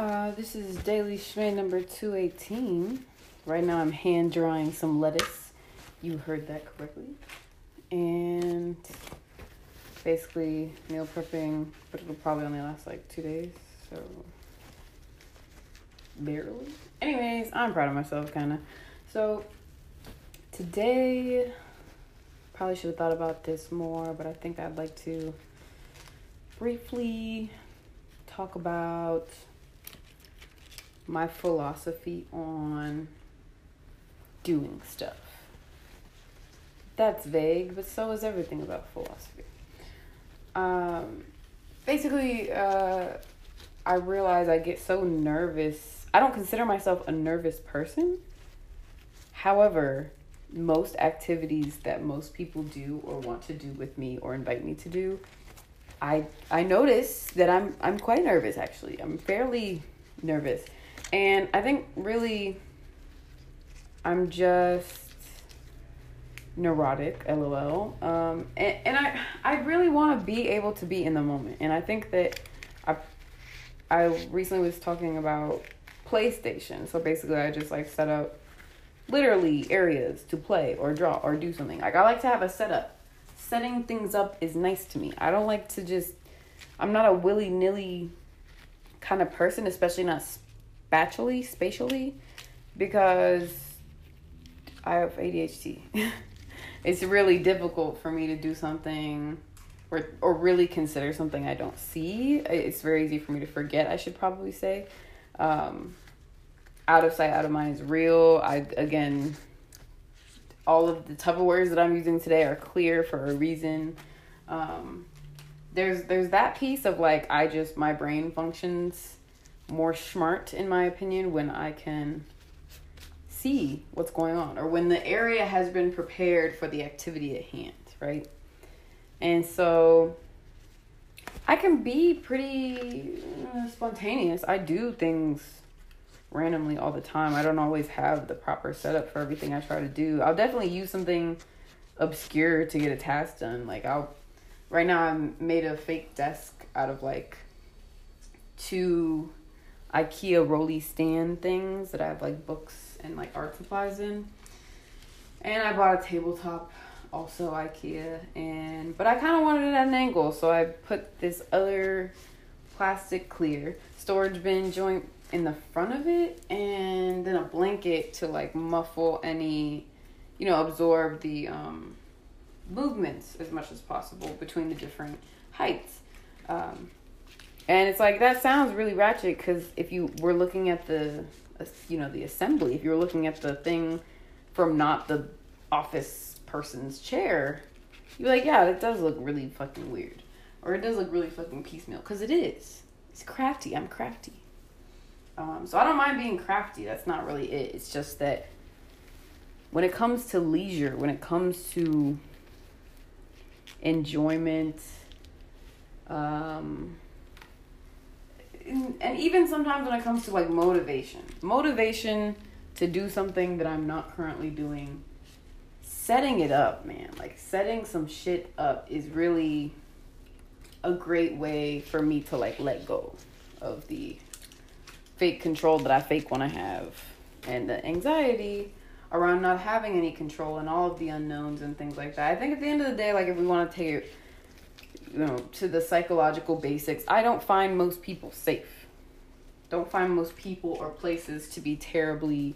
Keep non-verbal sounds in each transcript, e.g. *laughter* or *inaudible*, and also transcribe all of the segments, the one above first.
Uh, this is Daily Schmay number 218. Right now I'm hand drawing some lettuce. You heard that correctly. And basically meal prepping, but it'll probably only last like two days, so barely. Anyways, I'm proud of myself, kind of. So today, probably should have thought about this more, but I think I'd like to briefly talk about my philosophy on doing stuff. That's vague, but so is everything about philosophy. Um, basically, uh, I realize I get so nervous. I don't consider myself a nervous person. However, most activities that most people do or want to do with me or invite me to do, I I notice that I'm I'm quite nervous actually. I'm fairly nervous. And I think really I'm just neurotic, lol. Um, and, and I I really want to be able to be in the moment. And I think that I I recently was talking about PlayStation. So basically I just like set up literally areas to play or draw or do something. Like I like to have a setup. Setting things up is nice to me. I don't like to just I'm not a willy-nilly kind of person, especially not spatially, spatially, because I have ADHD. *laughs* it's really difficult for me to do something or or really consider something I don't see. It's very easy for me to forget. I should probably say, um, out of sight, out of mind is real. I again, all of the type of words that I'm using today are clear for a reason. Um, there's there's that piece of like I just my brain functions more smart in my opinion when I can see what's going on or when the area has been prepared for the activity at hand, right? And so I can be pretty uh, spontaneous. I do things randomly all the time. I don't always have the proper setup for everything I try to do. I'll definitely use something obscure to get a task done. Like I'll right now I made a fake desk out of like two IKEA rolly stand things that I have like books and like art supplies in. And I bought a tabletop, also IKEA, and but I kind of wanted it at an angle, so I put this other plastic clear storage bin joint in the front of it, and then a blanket to like muffle any, you know, absorb the um, movements as much as possible between the different heights. Um, and it's like that sounds really ratchet because if you were looking at the, you know, the assembly, if you were looking at the thing from not the office person's chair, you're like, yeah, it does look really fucking weird, or it does look really fucking piecemeal because it is. It's crafty. I'm crafty. Um, so I don't mind being crafty. That's not really it. It's just that when it comes to leisure, when it comes to enjoyment, um, and even sometimes when it comes to like motivation, motivation to do something that I'm not currently doing, setting it up, man, like setting some shit up is really a great way for me to like let go of the fake control that I fake when I have and the anxiety around not having any control and all of the unknowns and things like that. I think at the end of the day, like if we want to take you know, to the psychological basics, I don't find most people safe. Don't find most people or places to be terribly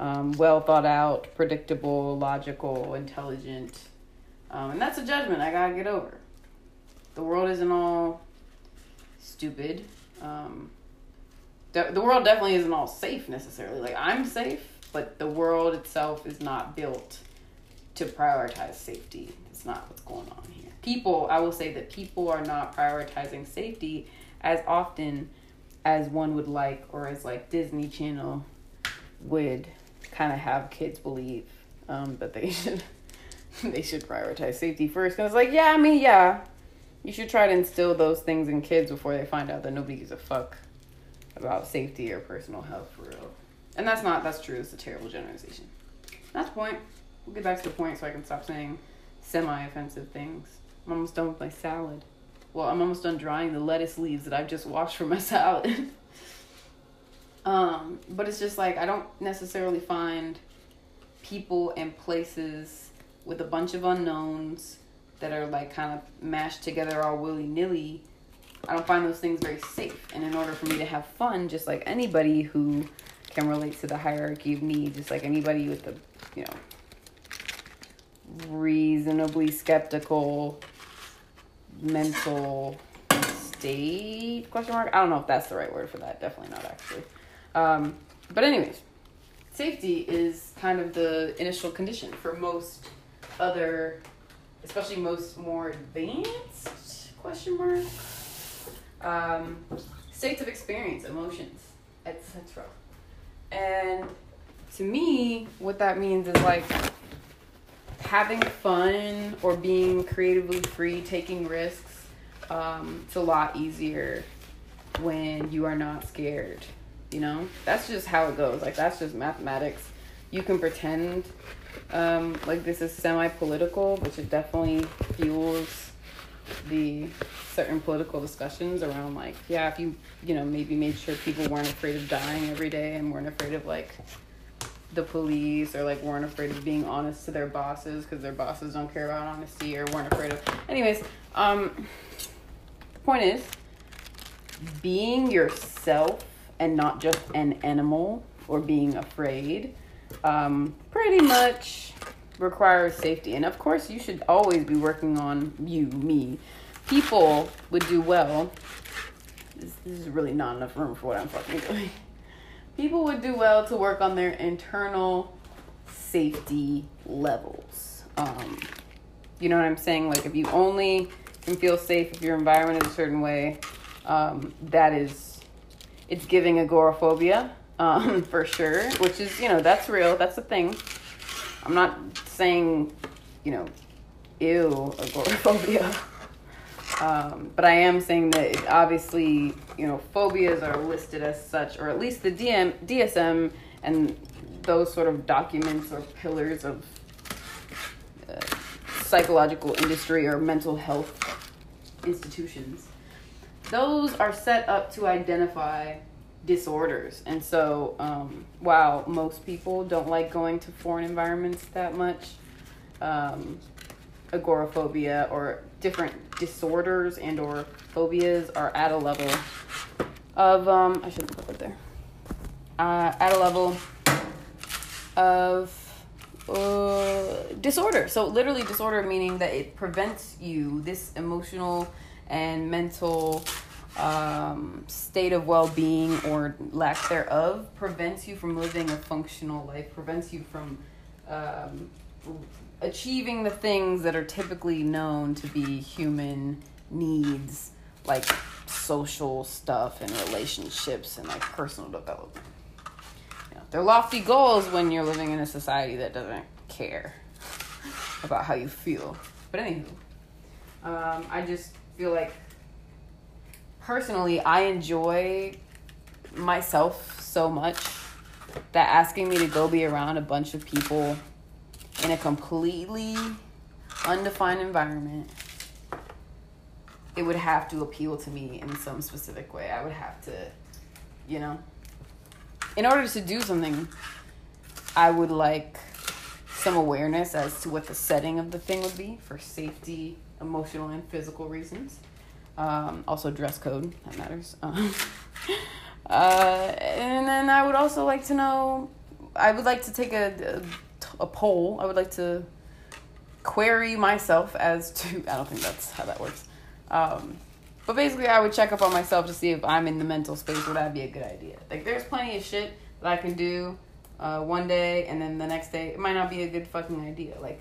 um, well thought out, predictable, logical, intelligent. Um, and that's a judgment I gotta get over. The world isn't all stupid. Um, de- the world definitely isn't all safe necessarily. Like, I'm safe, but the world itself is not built to prioritize safety. It's not what's going on here people, I will say that people are not prioritizing safety as often as one would like, or as like Disney Channel would kind of have kids believe um, that they *laughs* should they should prioritize safety first. Cause like, yeah, I mean, yeah, you should try to instill those things in kids before they find out that nobody gives a fuck about safety or personal health for real. And that's not that's true. It's a terrible generalization. That's the point. We'll get back to the point so I can stop saying semi offensive things. I'm almost done with my salad. Well, I'm almost done drying the lettuce leaves that I've just washed for my *laughs* salad. Um, but it's just like I don't necessarily find people and places with a bunch of unknowns that are like kind of mashed together all willy nilly. I don't find those things very safe. And in order for me to have fun, just like anybody who can relate to the hierarchy of needs, just like anybody with the, you know, reasonably skeptical mental state question mark? I don't know if that's the right word for that. Definitely not actually. Um, but anyways safety is kind of the initial condition for most other especially most more advanced question mark? Um, states of experience emotions etc and to me what that means is like having fun or being creatively free, taking risks, um, it's a lot easier when you are not scared. You know, that's just how it goes. Like that's just mathematics. You can pretend um, like this is semi-political, which it definitely fuels the certain political discussions around like yeah if you you know maybe made sure people weren't afraid of dying every day and weren't afraid of like the police or like weren't afraid of being honest to their bosses because their bosses don't care about honesty or weren't afraid of anyways um the point is being yourself and not just an animal or being afraid um pretty much requires safety. And of course you should always be working on you me. People would do well. This, this is really not enough room for what i'm fucking doing people would do well to work on their internal safety levels. Um, you know what I'm saying? Like, if you only can feel safe if your environment is a certain way, um, that is, it's giving agoraphobia um, *laughs* for sure, which is, you know, that's real. That's a thing. I'm not saying, you know, ew, agoraphobia. *laughs* Um, but I am saying that obviously, you know, phobias are listed as such, or at least the DM, DSM and those sort of documents or pillars of uh, psychological industry or mental health institutions. Those are set up to identify disorders. And so, um, while most people don't like going to foreign environments that much, um, agoraphobia or different disorders and or phobias are at a level of um I shouldn't put it there. Uh, at a level of uh, disorder. So literally disorder meaning that it prevents you this emotional and mental um, state of well-being or lack thereof prevents you from living a functional life prevents you from um, achieving the things that are typically known to be human needs, like social stuff and relationships and like personal development. You know, they're lofty goals when you're living in a society that doesn't care about how you feel. But anywho, um, I just feel like personally, I enjoy myself so much that asking me to go be around a bunch of people in a completely undefined environment, it would have to appeal to me in some specific way. I would have to, you know, in order to do something, I would like some awareness as to what the setting of the thing would be for safety, emotional, and physical reasons. Um, also, dress code, that matters. *laughs* Uh, and then I would also like to know, I would like to take a, a a poll. I would like to query myself as to. *laughs* I don't think that's how that works. Um, but basically, I would check up on myself to see if I'm in the mental space Would that'd be a good idea. Like, there's plenty of shit that I can do uh, one day, and then the next day it might not be a good fucking idea. Like,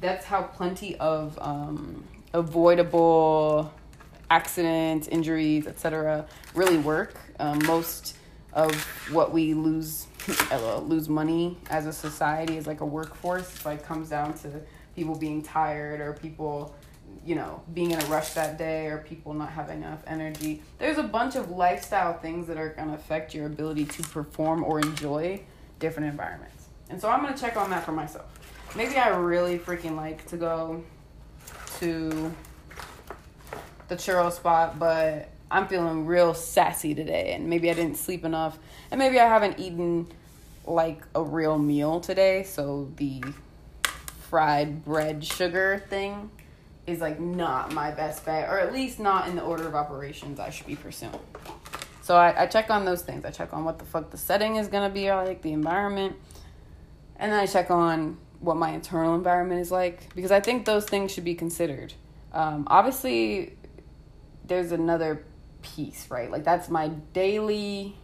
that's how plenty of um, avoidable accidents, injuries, etc., really work. Um, most of what we lose uh, lose money as a society as like a workforce like comes down to people being tired or people you know being in a rush that day or people not having enough energy. There's a bunch of lifestyle things that are going to affect your ability to perform or enjoy different environments. And so i'm going to check on that for myself. Maybe i really freaking like to go to the churro spot but I'm feeling real sassy today, and maybe I didn't sleep enough, and maybe I haven't eaten like a real meal today, so the fried bread sugar thing is like not my best bet, or at least not in the order of operations I should be pursuing. So I, I check on those things. I check on what the fuck the setting is gonna be like, the environment, and then I check on what my internal environment is like because I think those things should be considered. Um, obviously, there's another piece, right? Like that's my daily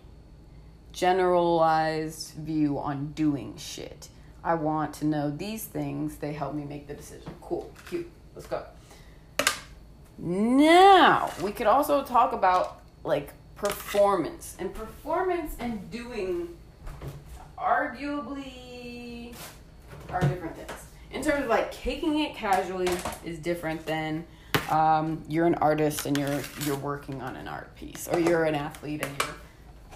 generalized view on doing shit. I want to know these things. They help me make the decision. Cool, cute. Let's go. Now, we could also talk about like performance. And performance and doing arguably are different things. In terms of like taking it casually is different than um, you're an artist and you're you're working on an art piece, or you're an athlete and you're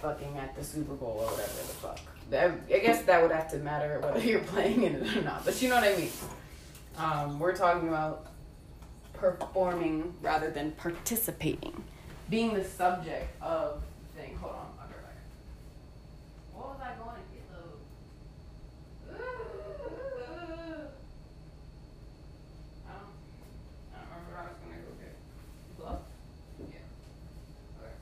fucking at the Super Bowl or whatever the fuck. I guess that would have to matter whether you're *laughs* playing in it or not, but you know what I mean. Um, we're talking about performing rather than participating, being the subject of thing. Hold on, I'll be right What was I going to get though? I don't, I don't remember what I was gonna go get. Glove? Yeah. Okay.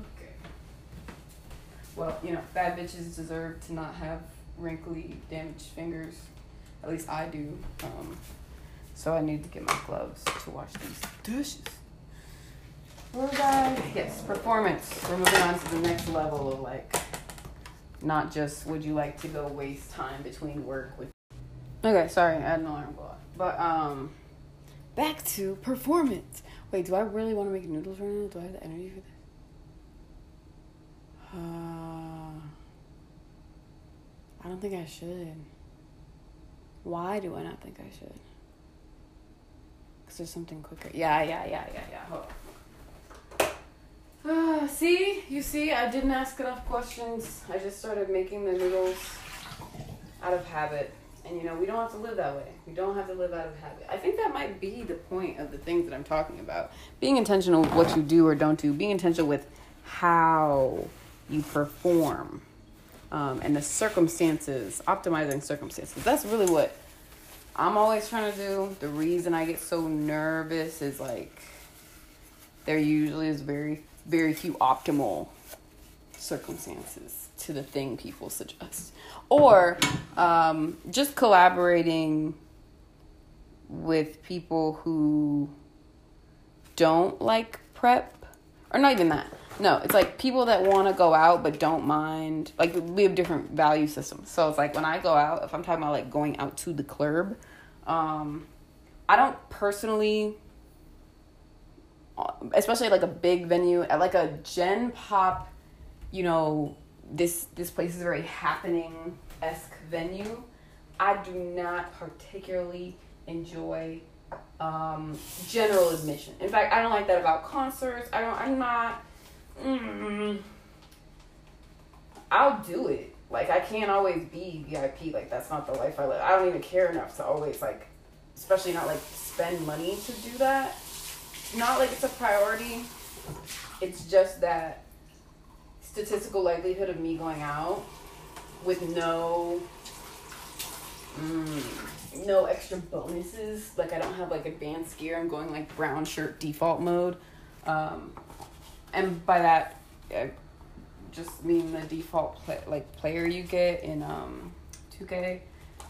Okay. Well, you know, bad bitches deserve to not have wrinkly, damaged fingers. At least I do. Um, so I need to get my gloves to wash these dishes. Where was? Yes, performance. We're moving on to the next level of like, not just would you like to go waste time between work with. Okay, sorry, I had an alarm go off. But um, back to performance. Wait, do I really want to make noodles right now? Do I have the energy for this? Uh, I don't think I should. Why do I not think I should? Because there's something quicker. Yeah, yeah, yeah, yeah, yeah. Hold on. Uh, see? You see, I didn't ask enough questions. I just started making the noodles out of habit. And you know, we don't have to live that way. We don't have to live out of habit. I think that might be the point of the things that I'm talking about. Being intentional with what you do or don't do, being intentional with how you perform um, and the circumstances, optimizing circumstances. That's really what I'm always trying to do. The reason I get so nervous is like there usually is very, very few optimal circumstances to the thing people suggest. Or um, just collaborating with people who don't like prep, or not even that. No, it's like people that want to go out but don't mind. Like we have different value systems. So it's like when I go out, if I'm talking about like going out to the club, um, I don't personally, especially like a big venue at like a Gen Pop, you know, this this place is very happening esque venue. I do not particularly enjoy um, general admission. In fact, I don't like that about concerts. I don't. I'm not. Mm, I'll do it. Like I can't always be VIP. Like that's not the life I live. I don't even care enough to always like, especially not like spend money to do that. Not like it's a priority. It's just that statistical likelihood of me going out with no mm, no extra bonuses. Like I don't have like advanced gear. I'm going like brown shirt default mode. Um, and by that, I just mean the default play, like player you get in um 2K.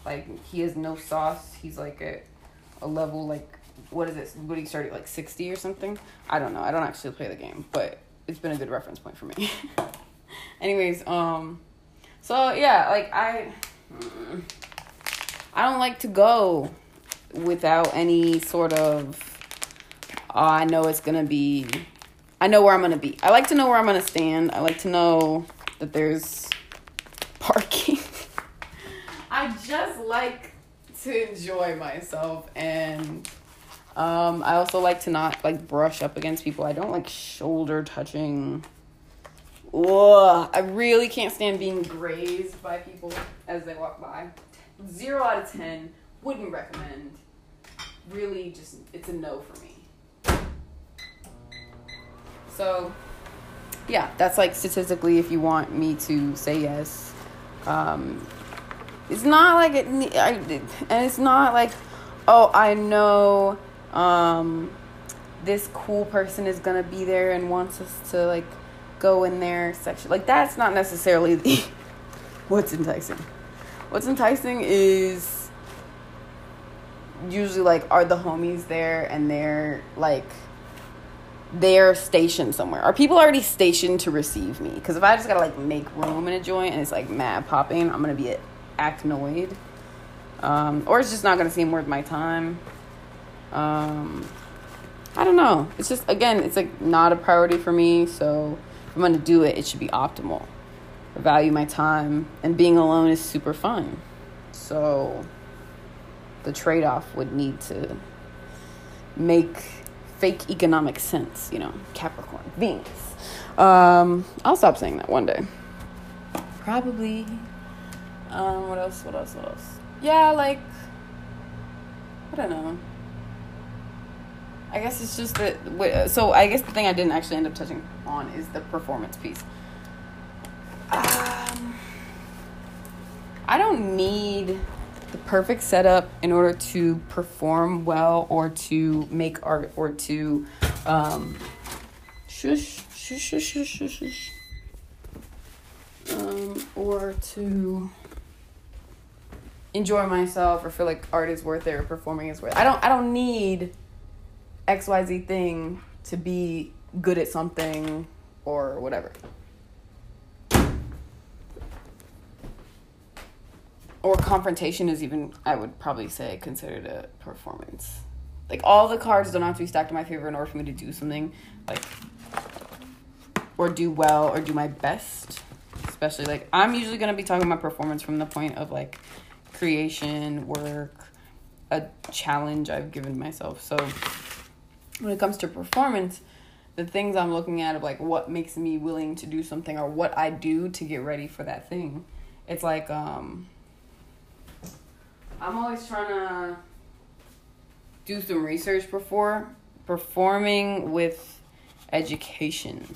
Like he has no sauce. He's like a a level like what is it? What he started like sixty or something? I don't know. I don't actually play the game, but it's been a good reference point for me. *laughs* Anyways, um, so yeah, like I, mm, I don't like to go without any sort of. Oh, I know it's gonna be. I know where I'm gonna be. I like to know where I'm gonna stand. I like to know that there's parking. *laughs* I just like to enjoy myself and um, I also like to not like brush up against people. I don't like shoulder touching ugh, I really can't stand being grazed by people as they walk by. Zero out of ten. Wouldn't recommend. Really, just it's a no for me. So, yeah, that's like statistically, if you want me to say yes, um, it's not like it, I, and it's not like, oh, I know, um, this cool person is gonna be there and wants us to like go in there section. Like that's not necessarily the *laughs* what's enticing. What's enticing is usually like are the homies there and they're like they're stationed somewhere. Are people already stationed to receive me? Because if I just gotta like make room in a joint and it's like mad popping, I'm gonna be acnoid. Um, or it's just not gonna seem worth my time. Um, I don't know. It's just again, it's like not a priority for me. So if I'm gonna do it, it should be optimal. I value my time, and being alone is super fun. So the trade off would need to make fake economic sense, you know, Capricorn, Venus. Um, I'll stop saying that one day. Probably. Um, what else? What else? What else? Yeah, like, I don't know. I guess it's just that. So I guess the thing I didn't actually end up touching on is the performance piece. Um, I don't need the perfect setup in order to perform well or to make art or to um, shush shush shush shush shush, shush um, or to enjoy myself or feel like art is worth it or performing is worth it. I don't I don't need XYZ thing to be good at something or whatever. Or confrontation is even, I would probably say, considered a performance. Like, all the cards don't have to be stacked in my favor in order for me to do something, like, or do well or do my best. Especially, like, I'm usually to be talking about performance from the point of, like, creation, work, a challenge I've given myself. So, when it comes to performance, the things I'm looking at of like what makes me willing to do something or what I do to get ready for that thing. It's like um I'm always trying to do some research before performing with education.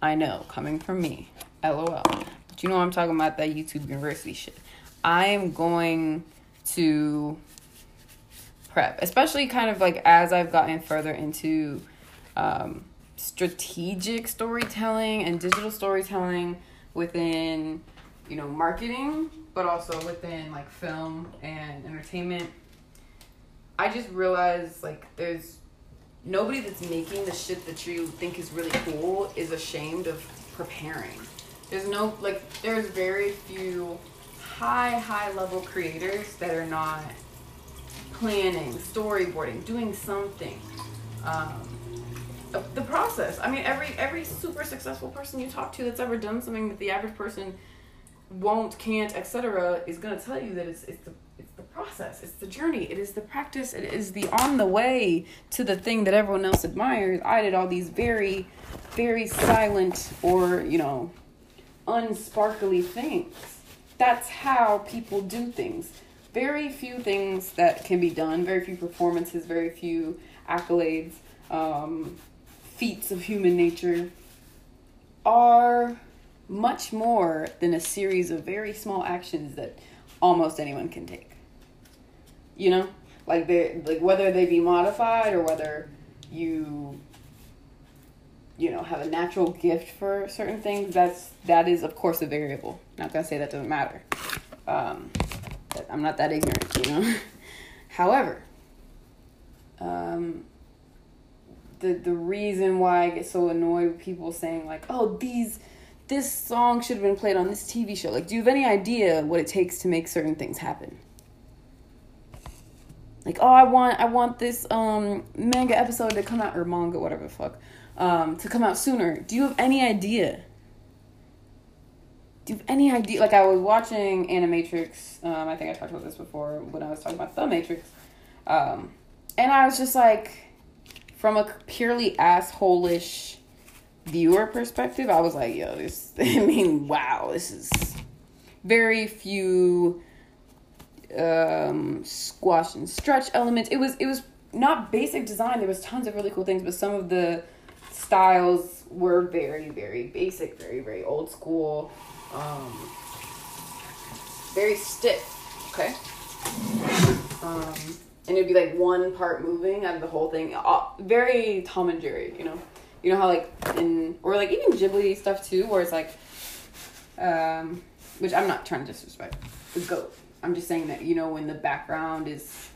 I know, coming from me. LOL. But you know I'm talking about that YouTube university shit. I am going to prep, especially kind of like as I've gotten further into um, strategic storytelling and digital storytelling within, you know, marketing, but also within like film and entertainment. I just realized like there's nobody that's making the shit that you think is really cool is ashamed of preparing. There's no like there's very few high high level creators that are not planning, storyboarding, doing something. Um, the process. I mean, every every super successful person you talk to that's ever done something that the average person won't, can't, etc., is gonna tell you that it's it's the it's the process, it's the journey, it is the practice, it is the on the way to the thing that everyone else admires. I did all these very, very silent or you know, unsparkly things. That's how people do things very few things that can be done, very few performances, very few accolades, um, feats of human nature are much more than a series of very small actions that almost anyone can take. You know, like they like whether they be modified or whether you you know have a natural gift for certain things that's that is of course a variable not gonna say that doesn't matter um, I'm not that ignorant, you know. *laughs* However, um, the the reason why I get so annoyed with people saying like, "Oh, these this song should have been played on this TV show." Like, do you have any idea what it takes to make certain things happen? Like, oh, I want I want this um manga episode to come out or manga, whatever the fuck, um, to come out sooner. Do you have any idea? do you have any idea? Like I was watching Animatrix. Um, I think I talked about this before when I was talking about the Matrix, um, and I was just like, from a purely assholish viewer perspective, I was like, yo, this, *laughs* I mean, wow, this is very few um, squash and stretch elements. It was, it was not basic design. There was tons of really cool things, but some of the styles were very, very basic, very, very old school, um, very stiff. Okay. Um, and it'd be like one part moving out of the whole thing. Uh, very Tom and Jerry, you know. You know how like in or like even Ghibli stuff too, where it's like, um, which I'm not trying to disrespect the goat. I'm just saying that you know when the background is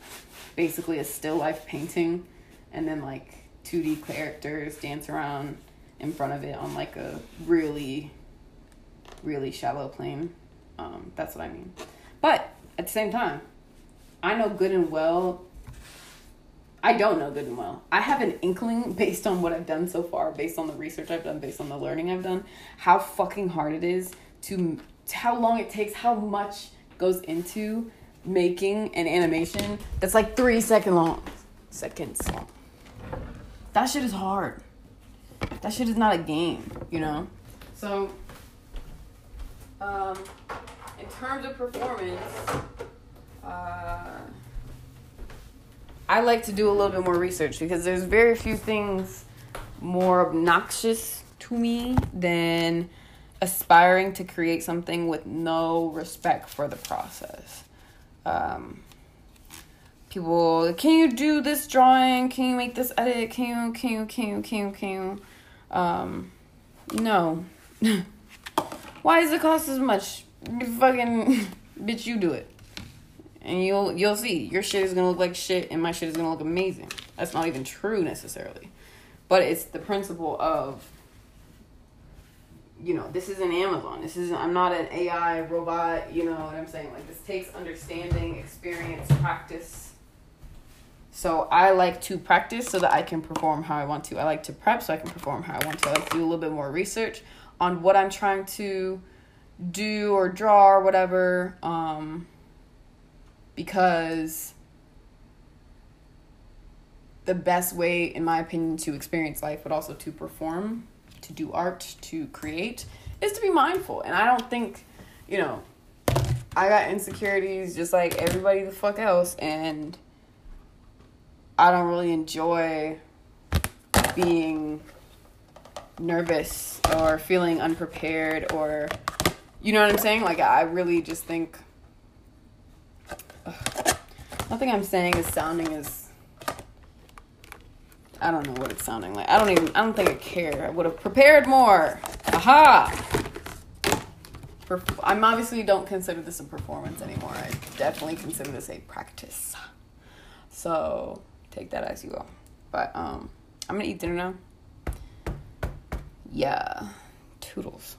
basically a still life painting, and then like 2D characters dance around in front of it on like a really, really shallow plane. Um, that's what I mean. But at the same time, I know good and well. I don't know good and well. I have an inkling *laughs* based on what I've done so far, based on the research I've done, based on the learning I've done, how fucking hard it is to, to how long it takes, how much goes into making an animation that's like three second long seconds long. That shit is hard. That shit is not a game, you know? So um in terms of performance, uh, I like to do a little bit more research because there's very few things more obnoxious to me than aspiring to create something with no respect for the process. Um, people, can you do this drawing? Can you make this edit? Can you, can you, can you, can you, can you? Um, no. *laughs* Why does it cost as much? Fucking *laughs* bitch, you do it and you'll you'll see. Your shit is gonna look like shit and my shit is gonna look amazing. That's not even true necessarily. But it's the principle of you know this is an amazon. This is i'm not an ai robot you know what i'm saying? Like this takes understanding experience practice. So i like to practice so that i can perform how i want to. I like to prep so i can perform how i want to. I like to do a little bit more research on what i'm trying to do or draw or whatever um because the best way, in my opinion, to experience life, but also to perform, to do art, to create, is to be mindful. And I don't think, you know, I got insecurities just like everybody the fuck else, and I don't really enjoy being nervous or feeling unprepared or you know what I'm saying? Like I really just think Nothing I'm saying is sounding as I don't know what it's sounding like. I don't even I don't think I care. I would have prepared more. Aha. I'm obviously don't consider this a performance anymore. I definitely consider this a practice. So take that as you will. But um I'm gonna eat dinner now. Yeah. Toodles.